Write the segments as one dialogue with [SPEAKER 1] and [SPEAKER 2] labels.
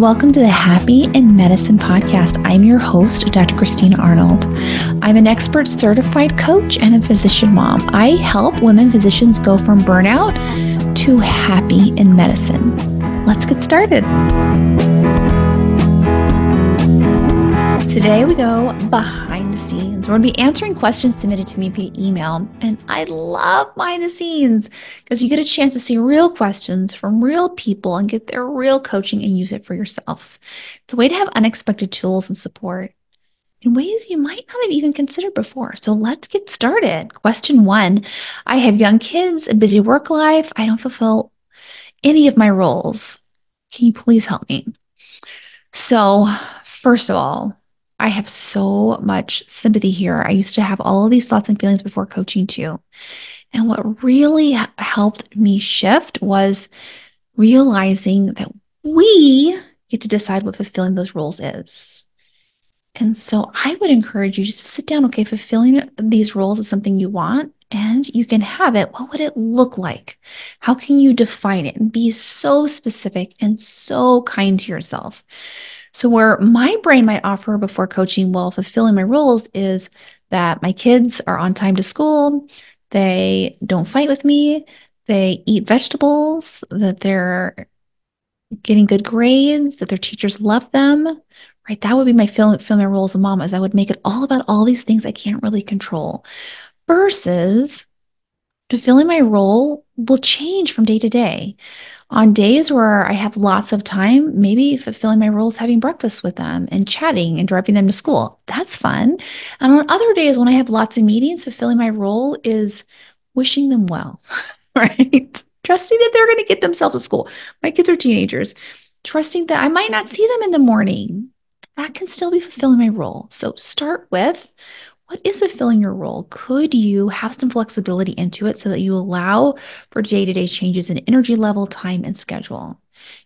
[SPEAKER 1] welcome to the Happy in Medicine podcast. I'm your host, Dr. Christina Arnold. I'm an expert certified coach and a physician mom. I help women physicians go from burnout to happy in medicine. Let's get started. Today we go behind the scenes. We're going to be answering questions submitted to me via email. And I love behind the scenes because you get a chance to see real questions from real people and get their real coaching and use it for yourself. It's a way to have unexpected tools and support in ways you might not have even considered before. So let's get started. Question one I have young kids, a busy work life. I don't fulfill any of my roles. Can you please help me? So, first of all, I have so much sympathy here. I used to have all of these thoughts and feelings before coaching too. And what really helped me shift was realizing that we get to decide what fulfilling those roles is. And so I would encourage you just to sit down. Okay, fulfilling these roles is something you want and you can have it. What would it look like? How can you define it and be so specific and so kind to yourself? So, where my brain might offer before coaching while fulfilling my roles is that my kids are on time to school, they don't fight with me, they eat vegetables, that they're getting good grades, that their teachers love them, right? That would be my fill, my role as mom, as I would make it all about all these things I can't really control. Versus fulfilling my role will change from day to day. On days where I have lots of time, maybe fulfilling my role is having breakfast with them and chatting and driving them to school. That's fun. And on other days when I have lots of meetings, fulfilling my role is wishing them well, right? Trusting that they're going to get themselves to school. My kids are teenagers. Trusting that I might not see them in the morning. That can still be fulfilling my role. So start with what is fulfilling your role? Could you have some flexibility into it so that you allow for day to day changes in energy level, time, and schedule?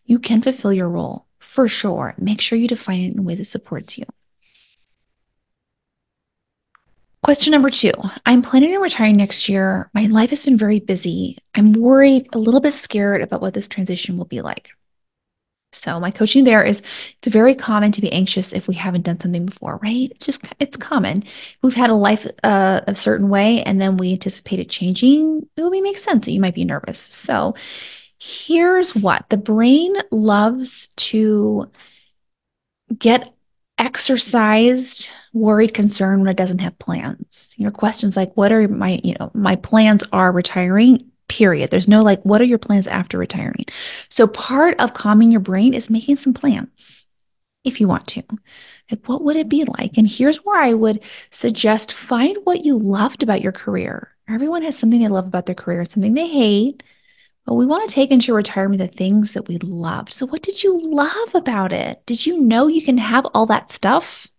[SPEAKER 1] You can fulfill your role for sure. Make sure you define it in a way that supports you. Question number two I'm planning on retiring next year. My life has been very busy. I'm worried, a little bit scared about what this transition will be like. So my coaching there is it's very common to be anxious if we haven't done something before, right? It's just it's common. We've had a life uh, a certain way and then we anticipate it changing. It would make sense that you might be nervous. So here's what the brain loves to get exercised worried concern when it doesn't have plans your questions like what are my you know my plans are retiring period. There's no like, what are your plans after retiring? So part of calming your brain is making some plans if you want to. Like, what would it be like? And here's where I would suggest find what you loved about your career. Everyone has something they love about their career, something they hate. But we want to take into retirement the things that we loved. So, what did you love about it? Did you know you can have all that stuff?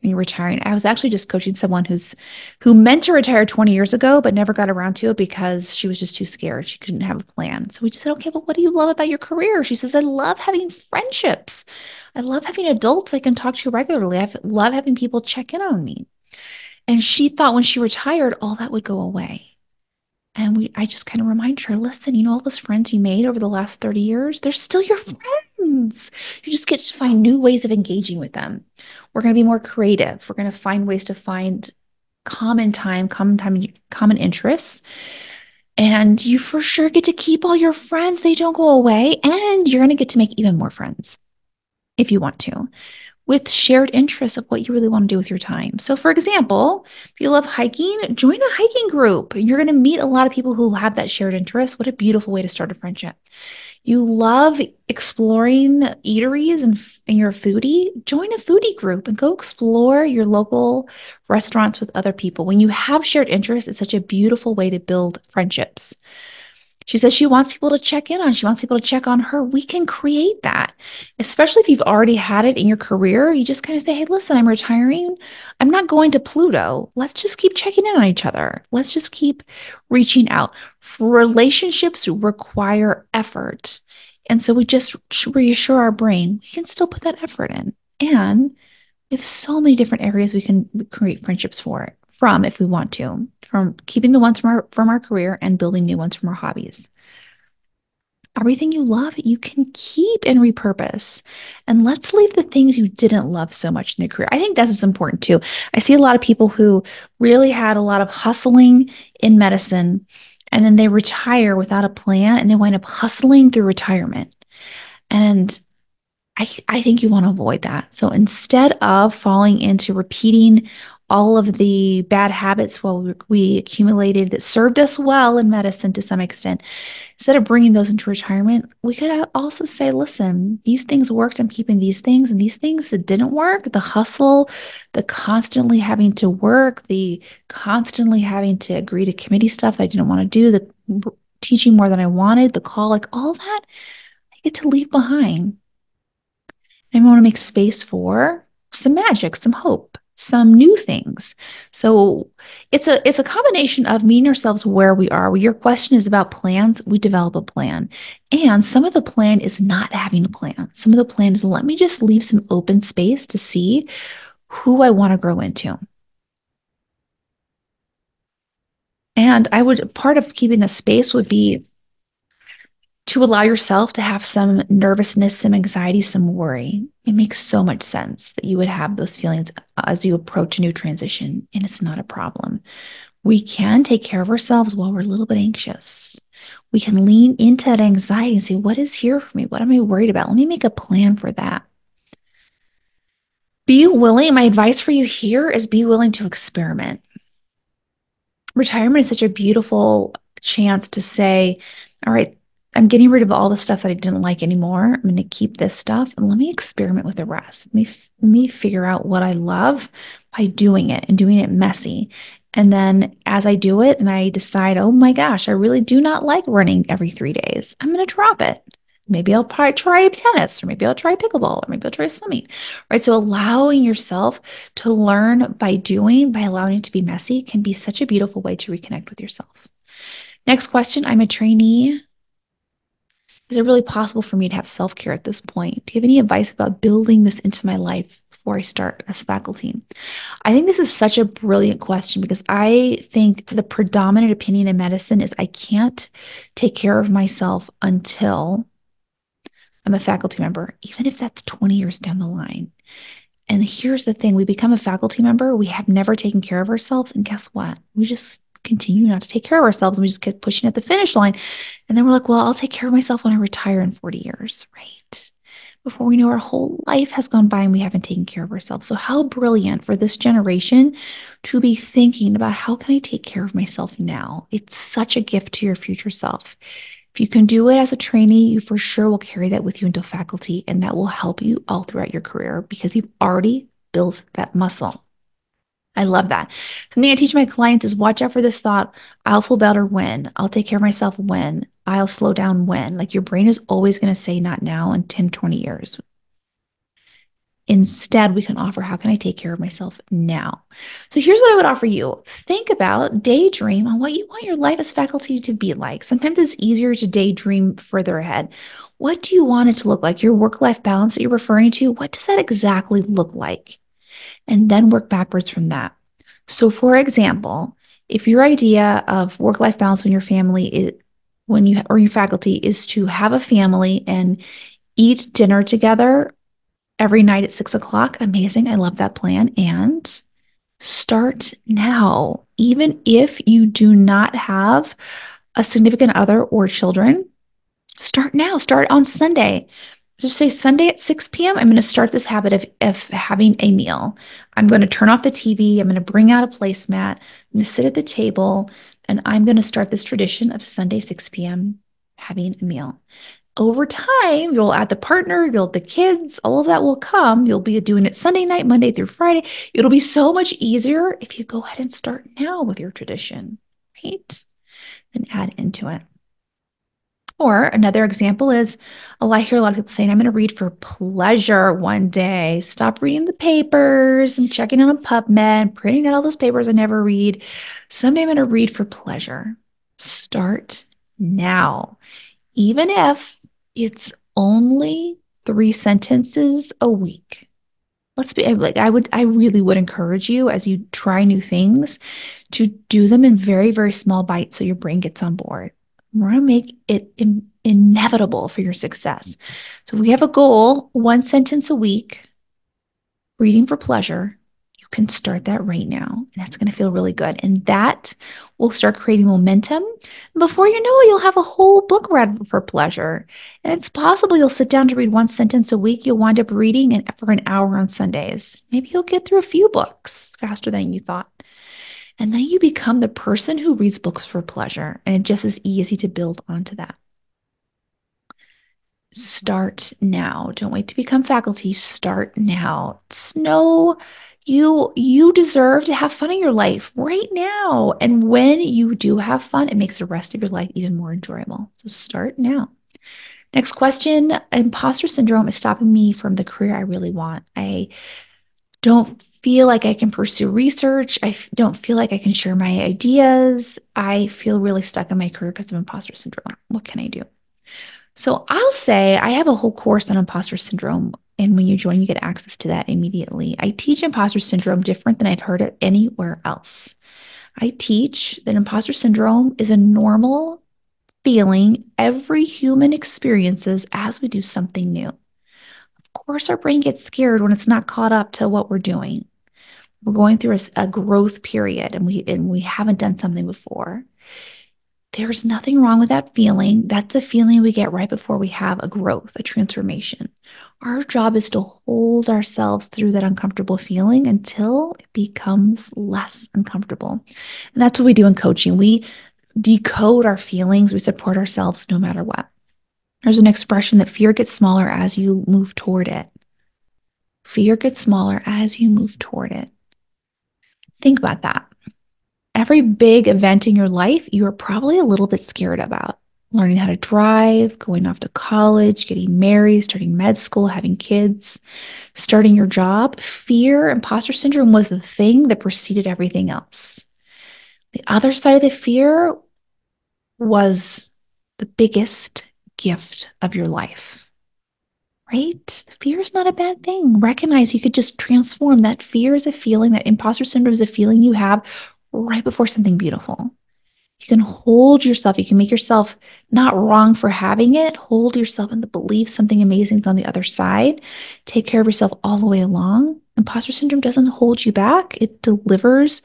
[SPEAKER 1] You're retiring. I was actually just coaching someone who's who meant to retire 20 years ago, but never got around to it because she was just too scared. She couldn't have a plan. So we just said, okay, well, what do you love about your career? She says, I love having friendships. I love having adults I can talk to regularly. I love having people check in on me. And she thought when she retired, all that would go away. And we I just kind of reminded her, listen, you know, all those friends you made over the last 30 years, they're still your friends. You just get to find new ways of engaging with them. We're going to be more creative. We're going to find ways to find common time, common time, common interests. And you for sure get to keep all your friends. They don't go away. And you're going to get to make even more friends if you want to with shared interests of what you really want to do with your time. So, for example, if you love hiking, join a hiking group. You're going to meet a lot of people who have that shared interest. What a beautiful way to start a friendship. You love exploring eateries and, and you're a foodie, join a foodie group and go explore your local restaurants with other people. When you have shared interests, it's such a beautiful way to build friendships. She says she wants people to check in on, she wants people to check on her. We can create that, especially if you've already had it in your career. You just kind of say, hey, listen, I'm retiring. I'm not going to Pluto. Let's just keep checking in on each other. Let's just keep reaching out. Relationships require effort. And so we just reassure our brain we can still put that effort in. And we have so many different areas we can create friendships for from if we want to, from keeping the ones from our from our career and building new ones from our hobbies. everything you love, you can keep and repurpose. And let's leave the things you didn't love so much in your career. I think this is important too. I see a lot of people who really had a lot of hustling in medicine and then they retire without a plan and they wind up hustling through retirement. And I, I think you want to avoid that. So instead of falling into repeating all of the bad habits well we accumulated that served us well in medicine to some extent instead of bringing those into retirement we could also say listen these things worked i'm keeping these things and these things that didn't work the hustle the constantly having to work the constantly having to agree to committee stuff i didn't want to do the teaching more than i wanted the call like all that i get to leave behind i want to make space for some magic some hope some new things. So it's a it's a combination of meeting ourselves where we are. Your question is about plans, we develop a plan. And some of the plan is not having a plan. Some of the plan is let me just leave some open space to see who I want to grow into. And I would part of keeping the space would be to allow yourself to have some nervousness, some anxiety, some worry. It makes so much sense that you would have those feelings as you approach a new transition, and it's not a problem. We can take care of ourselves while we're a little bit anxious. We can lean into that anxiety and say, What is here for me? What am I worried about? Let me make a plan for that. Be willing. My advice for you here is be willing to experiment. Retirement is such a beautiful chance to say, All right, I'm getting rid of all the stuff that I didn't like anymore. I'm going to keep this stuff and let me experiment with the rest. Let me, let me figure out what I love by doing it and doing it messy. And then as I do it and I decide, oh my gosh, I really do not like running every three days, I'm going to drop it. Maybe I'll try tennis, or maybe I'll try pickleball, or maybe I'll try swimming. Right. So allowing yourself to learn by doing, by allowing it to be messy, can be such a beautiful way to reconnect with yourself. Next question I'm a trainee is it really possible for me to have self care at this point? Do you have any advice about building this into my life before I start as faculty? I think this is such a brilliant question because I think the predominant opinion in medicine is I can't take care of myself until I'm a faculty member, even if that's 20 years down the line. And here's the thing we become a faculty member, we have never taken care of ourselves. And guess what? We just continue not to take care of ourselves and we just keep pushing at the finish line. And then we're like, well, I'll take care of myself when I retire in 40 years, right? Before we know our whole life has gone by and we haven't taken care of ourselves. So, how brilliant for this generation to be thinking about how can I take care of myself now? It's such a gift to your future self. If you can do it as a trainee, you for sure will carry that with you into faculty, and that will help you all throughout your career because you've already built that muscle. I love that. Something I teach my clients is watch out for this thought. I'll feel better when. I'll take care of myself when. I'll slow down when. Like your brain is always going to say not now in 10, 20 years. Instead, we can offer how can I take care of myself now? So here's what I would offer you think about, daydream on what you want your life as faculty to be like. Sometimes it's easier to daydream further ahead. What do you want it to look like? Your work life balance that you're referring to, what does that exactly look like? And then work backwards from that. So, for example, if your idea of work life balance when your family is, when you or your faculty is to have a family and eat dinner together every night at six o'clock, amazing. I love that plan. And start now, even if you do not have a significant other or children. Start now. Start on Sunday just say Sunday at 6 p.m. I'm going to start this habit of, of having a meal. I'm going to turn off the TV. I'm going to bring out a placemat. I'm going to sit at the table and I'm going to start this tradition of Sunday, 6 p.m. having a meal. Over time, you'll add the partner, you'll add the kids, all of that will come. You'll be doing it Sunday night, Monday through Friday. It'll be so much easier if you go ahead and start now with your tradition, right? Then add into it. Or another example is, oh, I hear a lot of people saying, I'm going to read for pleasure one day. Stop reading the papers and checking out on PubMed, printing out all those papers I never read. Someday I'm going to read for pleasure. Start now. Even if it's only three sentences a week. Let's be like, I would, I really would encourage you as you try new things to do them in very, very small bites so your brain gets on board We're going to make it in, inevitable for your success. So we have a goal one sentence a week, reading for pleasure. You can start that right now, and it's going to feel really good. And that will start creating momentum. Before you know it, you'll have a whole book read for pleasure. And it's possible you'll sit down to read one sentence a week. You'll wind up reading for an hour on Sundays. Maybe you'll get through a few books faster than you thought. And then you become the person who reads books for pleasure. And it's just as easy to build onto that. Start now. Don't wait to become faculty. Start now. No, you you deserve to have fun in your life right now. And when you do have fun, it makes the rest of your life even more enjoyable. So start now. Next question Imposter syndrome is stopping me from the career I really want. I don't feel like I can pursue research. I f- don't feel like I can share my ideas. I feel really stuck in my career because of imposter syndrome. What can I do? So I'll say I have a whole course on imposter syndrome. And when you join, you get access to that immediately. I teach imposter syndrome different than I've heard it anywhere else. I teach that imposter syndrome is a normal feeling every human experiences as we do something new course, our brain gets scared when it's not caught up to what we're doing. We're going through a, a growth period and we and we haven't done something before. There's nothing wrong with that feeling. That's a feeling we get right before we have a growth, a transformation. Our job is to hold ourselves through that uncomfortable feeling until it becomes less uncomfortable. And that's what we do in coaching. We decode our feelings, we support ourselves no matter what. There's an expression that fear gets smaller as you move toward it. Fear gets smaller as you move toward it. Think about that. Every big event in your life, you are probably a little bit scared about. Learning how to drive, going off to college, getting married, starting med school, having kids, starting your job. Fear, imposter syndrome was the thing that preceded everything else. The other side of the fear was the biggest gift of your life. Right? Fear is not a bad thing. Recognize you could just transform that fear is a feeling, that imposter syndrome is a feeling you have right before something beautiful. You can hold yourself, you can make yourself not wrong for having it. Hold yourself in the belief something amazing is on the other side. Take care of yourself all the way along. Imposter syndrome doesn't hold you back, it delivers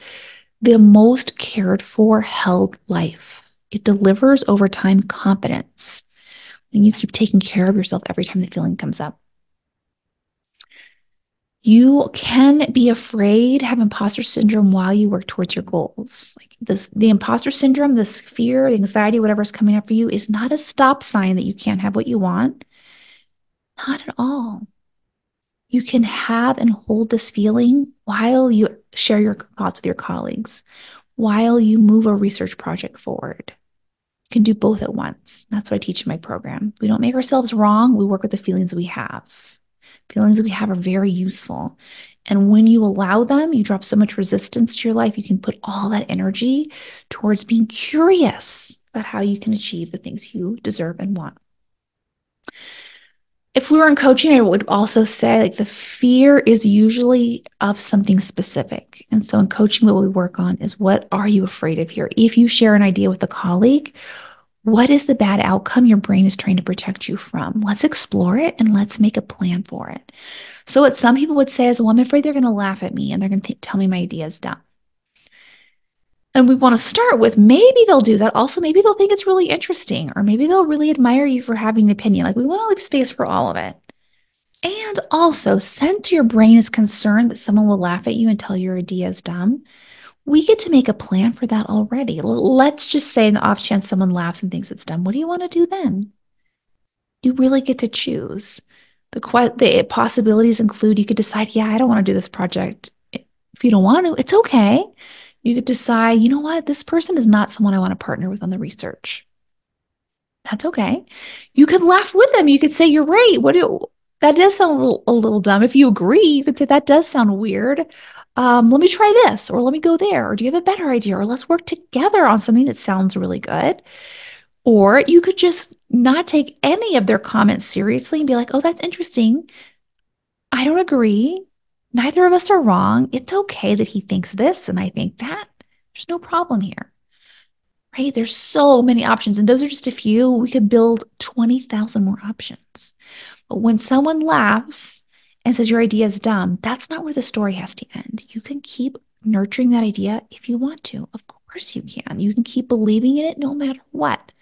[SPEAKER 1] the most cared for, held life. It delivers over time confidence and you keep taking care of yourself every time the feeling comes up. You can be afraid, have imposter syndrome while you work towards your goals. Like this, the imposter syndrome, this fear, the anxiety, whatever's coming up for you is not a stop sign that you can't have what you want. Not at all. You can have and hold this feeling while you share your thoughts with your colleagues, while you move a research project forward can do both at once. That's what I teach in my program. We don't make ourselves wrong. We work with the feelings we have. Feelings we have are very useful. And when you allow them, you drop so much resistance to your life. You can put all that energy towards being curious about how you can achieve the things you deserve and want. If we were in coaching, I would also say like the fear is usually of something specific. And so in coaching, what we work on is what are you afraid of here? If you share an idea with a colleague, what is the bad outcome your brain is trying to protect you from? Let's explore it and let's make a plan for it. So, what some people would say is, well, I'm afraid they're going to laugh at me and they're going to tell me my idea is dumb. And we want to start with maybe they'll do that. Also, maybe they'll think it's really interesting, or maybe they'll really admire you for having an opinion. Like, we want to leave space for all of it. And also, since your brain is concerned that someone will laugh at you and tell your idea is dumb, we get to make a plan for that already. Let's just say, in the off chance someone laughs and thinks it's dumb, what do you want to do then? You really get to choose. The, the possibilities include you could decide, yeah, I don't want to do this project. If you don't want to, it's okay. You could decide, you know what, this person is not someone I want to partner with on the research. That's okay. You could laugh with them. You could say, you're right. What do that does sound a little, a little dumb. If you agree, you could say that does sound weird um, let me try this, or let me go there, or do you have a better idea, or let's work together on something that sounds really good. Or you could just not take any of their comments seriously and be like, oh, that's interesting. I don't agree. Neither of us are wrong. It's okay that he thinks this and I think that. There's no problem here. right? There's so many options, and those are just a few. We could build 20,000 more options. But when someone laughs and says your idea is dumb, that's not where the story has to end. You can keep nurturing that idea if you want to. Of course, you can. You can keep believing in it no matter what.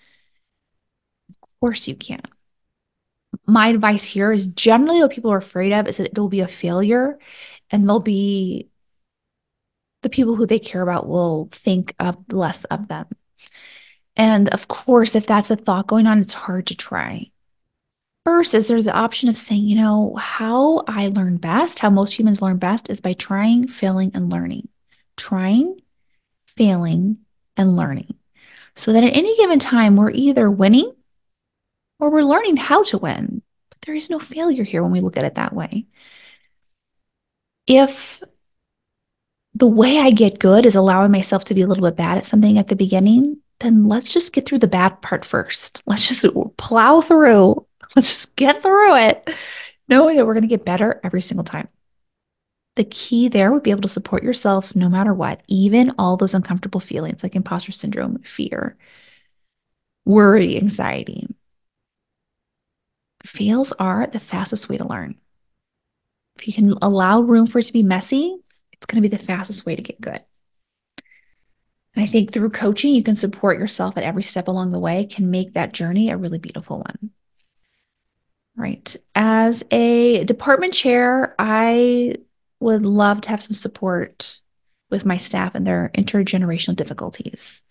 [SPEAKER 1] Of course, you can. My advice here is generally what people are afraid of is that it'll be a failure and they'll be the people who they care about will think of less of them. And of course, if that's a thought going on, it's hard to try. First is there's the option of saying, you know, how I learn best, how most humans learn best is by trying, failing, and learning. Trying, failing, and learning. So that at any given time, we're either winning or we're learning how to win. But there is no failure here when we look at it that way. If the way I get good is allowing myself to be a little bit bad at something at the beginning, then let's just get through the bad part first. Let's just plow through. Let's just get through it, knowing that we're going to get better every single time. The key there would be able to support yourself no matter what, even all those uncomfortable feelings like imposter syndrome, fear, worry, anxiety. Fails are the fastest way to learn. If you can allow room for it to be messy, it's going to be the fastest way to get good. And I think through coaching, you can support yourself at every step along the way, can make that journey a really beautiful one. Right. As a department chair, I would love to have some support with my staff and their intergenerational difficulties.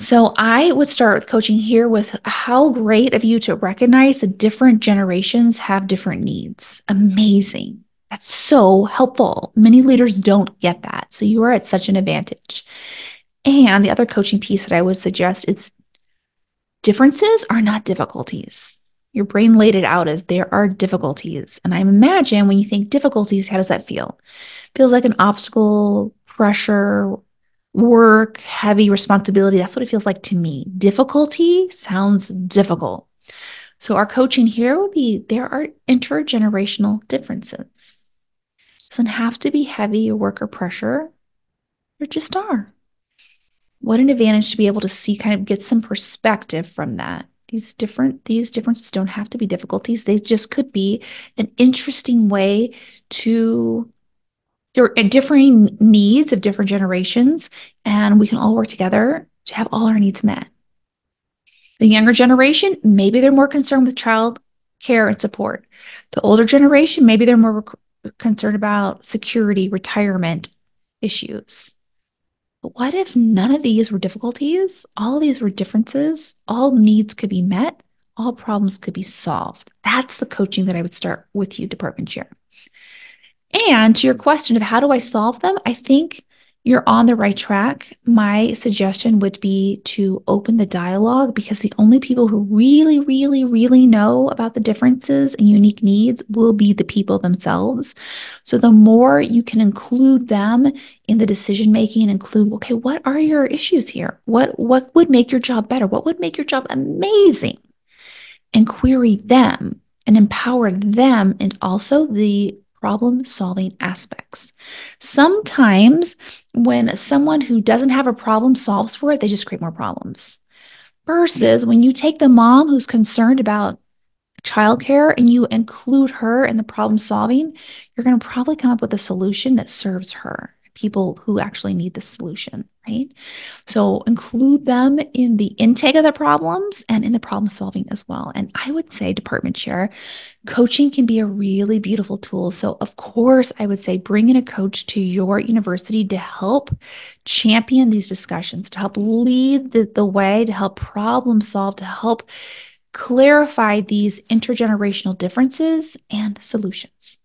[SPEAKER 1] So I would start with coaching here with how great of you to recognize that different generations have different needs. Amazing. That's so helpful. Many leaders don't get that. So you are at such an advantage. And the other coaching piece that I would suggest is differences are not difficulties. Your brain laid it out as there are difficulties. And I imagine when you think difficulties, how does that feel? Feels like an obstacle, pressure, work, heavy responsibility. That's what it feels like to me. Difficulty sounds difficult. So, our coaching here would be there are intergenerational differences doesn't have to be heavy work or pressure. There just are. What an advantage to be able to see, kind of get some perspective from that. These different these differences don't have to be difficulties. They just could be an interesting way to there are differing needs of different generations, and we can all work together to have all our needs met. The younger generation, maybe they're more concerned with child care and support. The older generation, maybe they're more concerned about security, retirement issues. But what if none of these were difficulties? All these were differences. All needs could be met. All problems could be solved. That's the coaching that I would start with you, department chair. And to your question of how do I solve them, I think you're on the right track. My suggestion would be to open the dialogue because the only people who really, really, really know about the differences and unique needs will be the people themselves. So the more you can include them in the decision making, include, okay, what are your issues here? What what would make your job better? What would make your job amazing? And query them and empower them and also the problem solving aspects. Sometimes when someone who doesn't have a problem solves for it, they just create more problems. Versus when you take the mom who's concerned about childcare and you include her in the problem solving, you're going to probably come up with a solution that serves her, people who actually need the solution, right? So include them in the intake of the problems and in the problem solving as well. And I would say, department chair, coaching can be a really beautiful tool. So, of course, I would say bring in a coach to your university to help champion these discussions, to help lead the, the way, to help problem solve, to help clarify these intergenerational differences and solutions.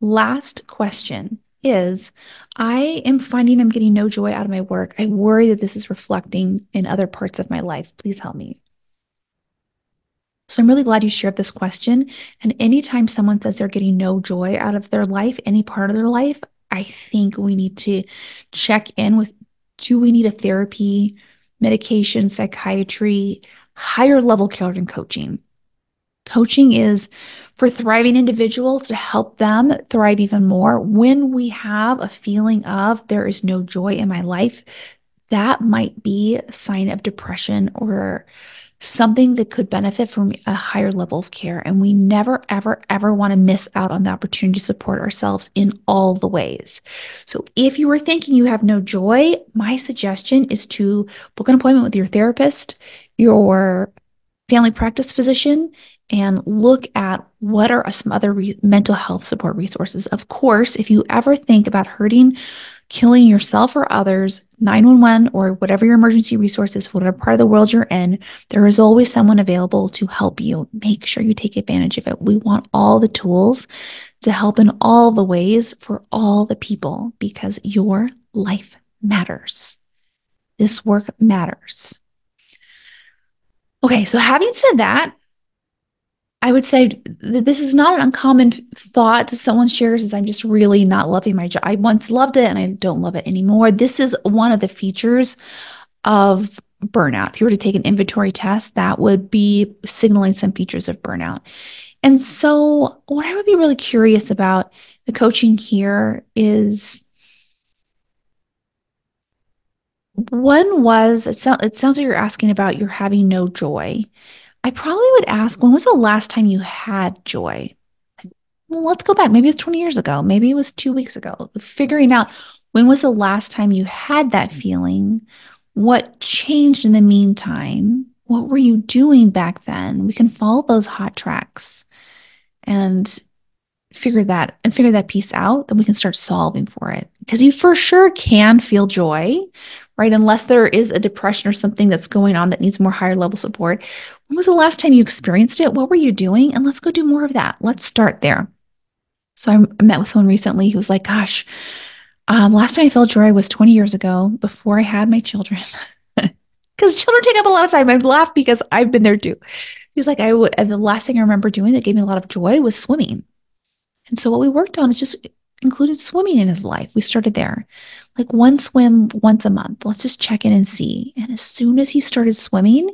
[SPEAKER 1] Last question is I am finding I'm getting no joy out of my work. I worry that this is reflecting in other parts of my life. Please help me. So I'm really glad you shared this question. And anytime someone says they're getting no joy out of their life, any part of their life, I think we need to check in with do we need a therapy, medication, psychiatry, higher level care and coaching? Coaching is for thriving individuals to help them thrive even more. When we have a feeling of there is no joy in my life, that might be a sign of depression or something that could benefit from a higher level of care. And we never, ever, ever want to miss out on the opportunity to support ourselves in all the ways. So if you are thinking you have no joy, my suggestion is to book an appointment with your therapist, your family practice physician, and look at what are some other re- mental health support resources. Of course, if you ever think about hurting, killing yourself or others, 911 or whatever your emergency resource is, whatever part of the world you're in, there is always someone available to help you. Make sure you take advantage of it. We want all the tools to help in all the ways for all the people because your life matters. This work matters. Okay, so having said that, I would say that this is not an uncommon thought someone shares is I'm just really not loving my job. I once loved it and I don't love it anymore. This is one of the features of burnout. If you were to take an inventory test, that would be signaling some features of burnout. And so, what I would be really curious about the coaching here is one was it, so, it sounds like you're asking about you're having no joy. I probably would ask, when was the last time you had joy? Well, let's go back. Maybe it's 20 years ago. Maybe it was two weeks ago. Figuring out when was the last time you had that feeling? What changed in the meantime? What were you doing back then? We can follow those hot tracks and figure that and figure that piece out. Then we can start solving for it because you for sure can feel joy, right? Unless there is a depression or something that's going on that needs more higher level support. When was the last time you experienced it? What were you doing? And let's go do more of that. Let's start there. So I met with someone recently who was like, gosh, um, last time I felt joy was 20 years ago before I had my children. Because children take up a lot of time. I laugh because I've been there too. He was like, I would, the last thing I remember doing that gave me a lot of joy was swimming. And so what we worked on is just included swimming in his life. We started there, like one swim once a month. Let's just check in and see. And as soon as he started swimming,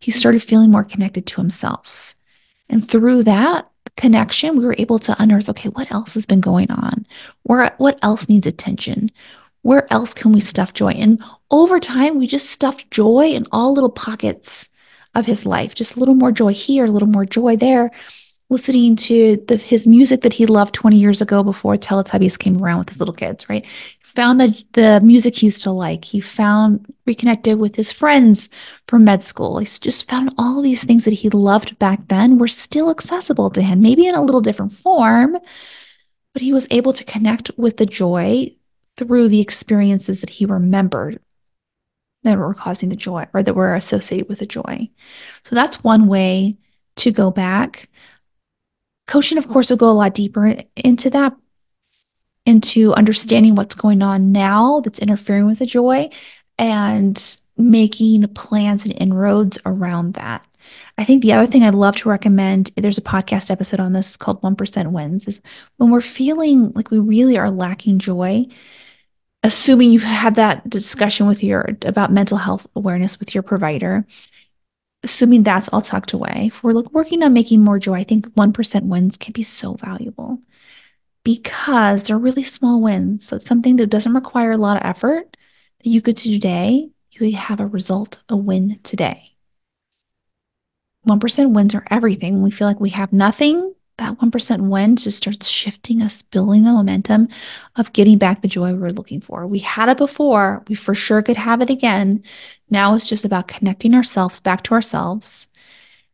[SPEAKER 1] he started feeling more connected to himself. And through that connection, we were able to unearth okay, what else has been going on? Where, what else needs attention? Where else can we stuff joy? And over time, we just stuffed joy in all little pockets of his life, just a little more joy here, a little more joy there listening to the, his music that he loved 20 years ago before Teletubbies came around with his little kids, right? Found the, the music he used to like. He found reconnected with his friends from med school. He's just found all these things that he loved back then were still accessible to him, maybe in a little different form, but he was able to connect with the joy through the experiences that he remembered that were causing the joy or that were associated with the joy. So that's one way to go back. Coaching, of course, will go a lot deeper into that, into understanding what's going on now that's interfering with the joy and making plans and inroads around that. I think the other thing I'd love to recommend, there's a podcast episode on this called 1% Wins, is when we're feeling like we really are lacking joy, assuming you've had that discussion with your about mental health awareness with your provider assuming that's all tucked away, if we're working on making more joy, I think 1% wins can be so valuable because they're really small wins. So it's something that doesn't require a lot of effort that you could do today. You have a result, a win today. 1% wins are everything. We feel like we have nothing, that 1% win just starts shifting us, building the momentum of getting back the joy we are looking for. We had it before, we for sure could have it again. Now it's just about connecting ourselves back to ourselves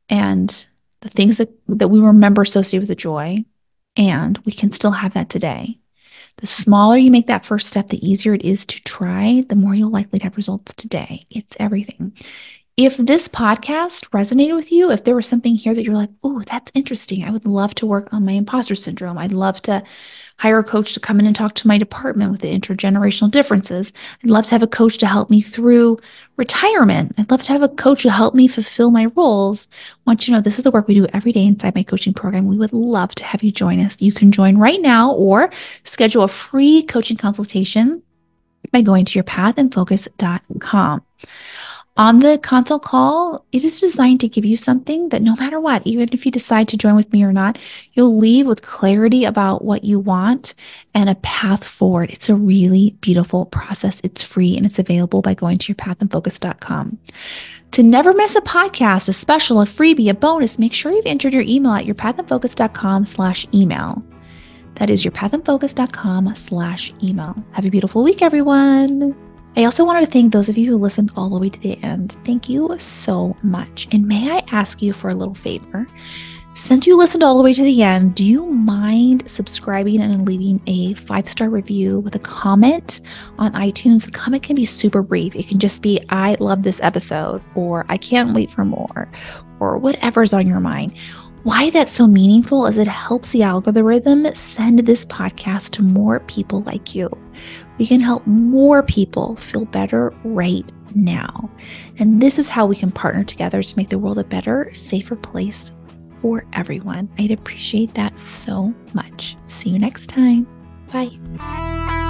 [SPEAKER 1] and the things that, that we remember associated with the joy. And we can still have that today. The smaller you make that first step, the easier it is to try, the more you'll likely to have results today. It's everything. If this podcast resonated with you, if there was something here that you're like, oh, that's interesting, I would love to work on my imposter syndrome. I'd love to hire a coach to come in and talk to my department with the intergenerational differences. I'd love to have a coach to help me through retirement. I'd love to have a coach to help me fulfill my roles. Want you to know this is the work we do every day inside my coaching program. We would love to have you join us. You can join right now or schedule a free coaching consultation by going to yourpathinfocus.com. On the consult call, it is designed to give you something that no matter what, even if you decide to join with me or not, you'll leave with clarity about what you want and a path forward. It's a really beautiful process. It's free and it's available by going to yourpathinfocus.com. To never miss a podcast, a special, a freebie, a bonus, make sure you've entered your email at yourpathinfocus.com slash email. That is yourpathinfocus.com slash email. Have a beautiful week, everyone. I also wanted to thank those of you who listened all the way to the end. Thank you so much. And may I ask you for a little favor? Since you listened all the way to the end, do you mind subscribing and leaving a five star review with a comment on iTunes? The comment can be super brief. It can just be, I love this episode, or I can't wait for more, or whatever's on your mind. Why that's so meaningful is it helps the algorithm send this podcast to more people like you. We can help more people feel better right now. And this is how we can partner together to make the world a better, safer place for everyone. I'd appreciate that so much. See you next time. Bye.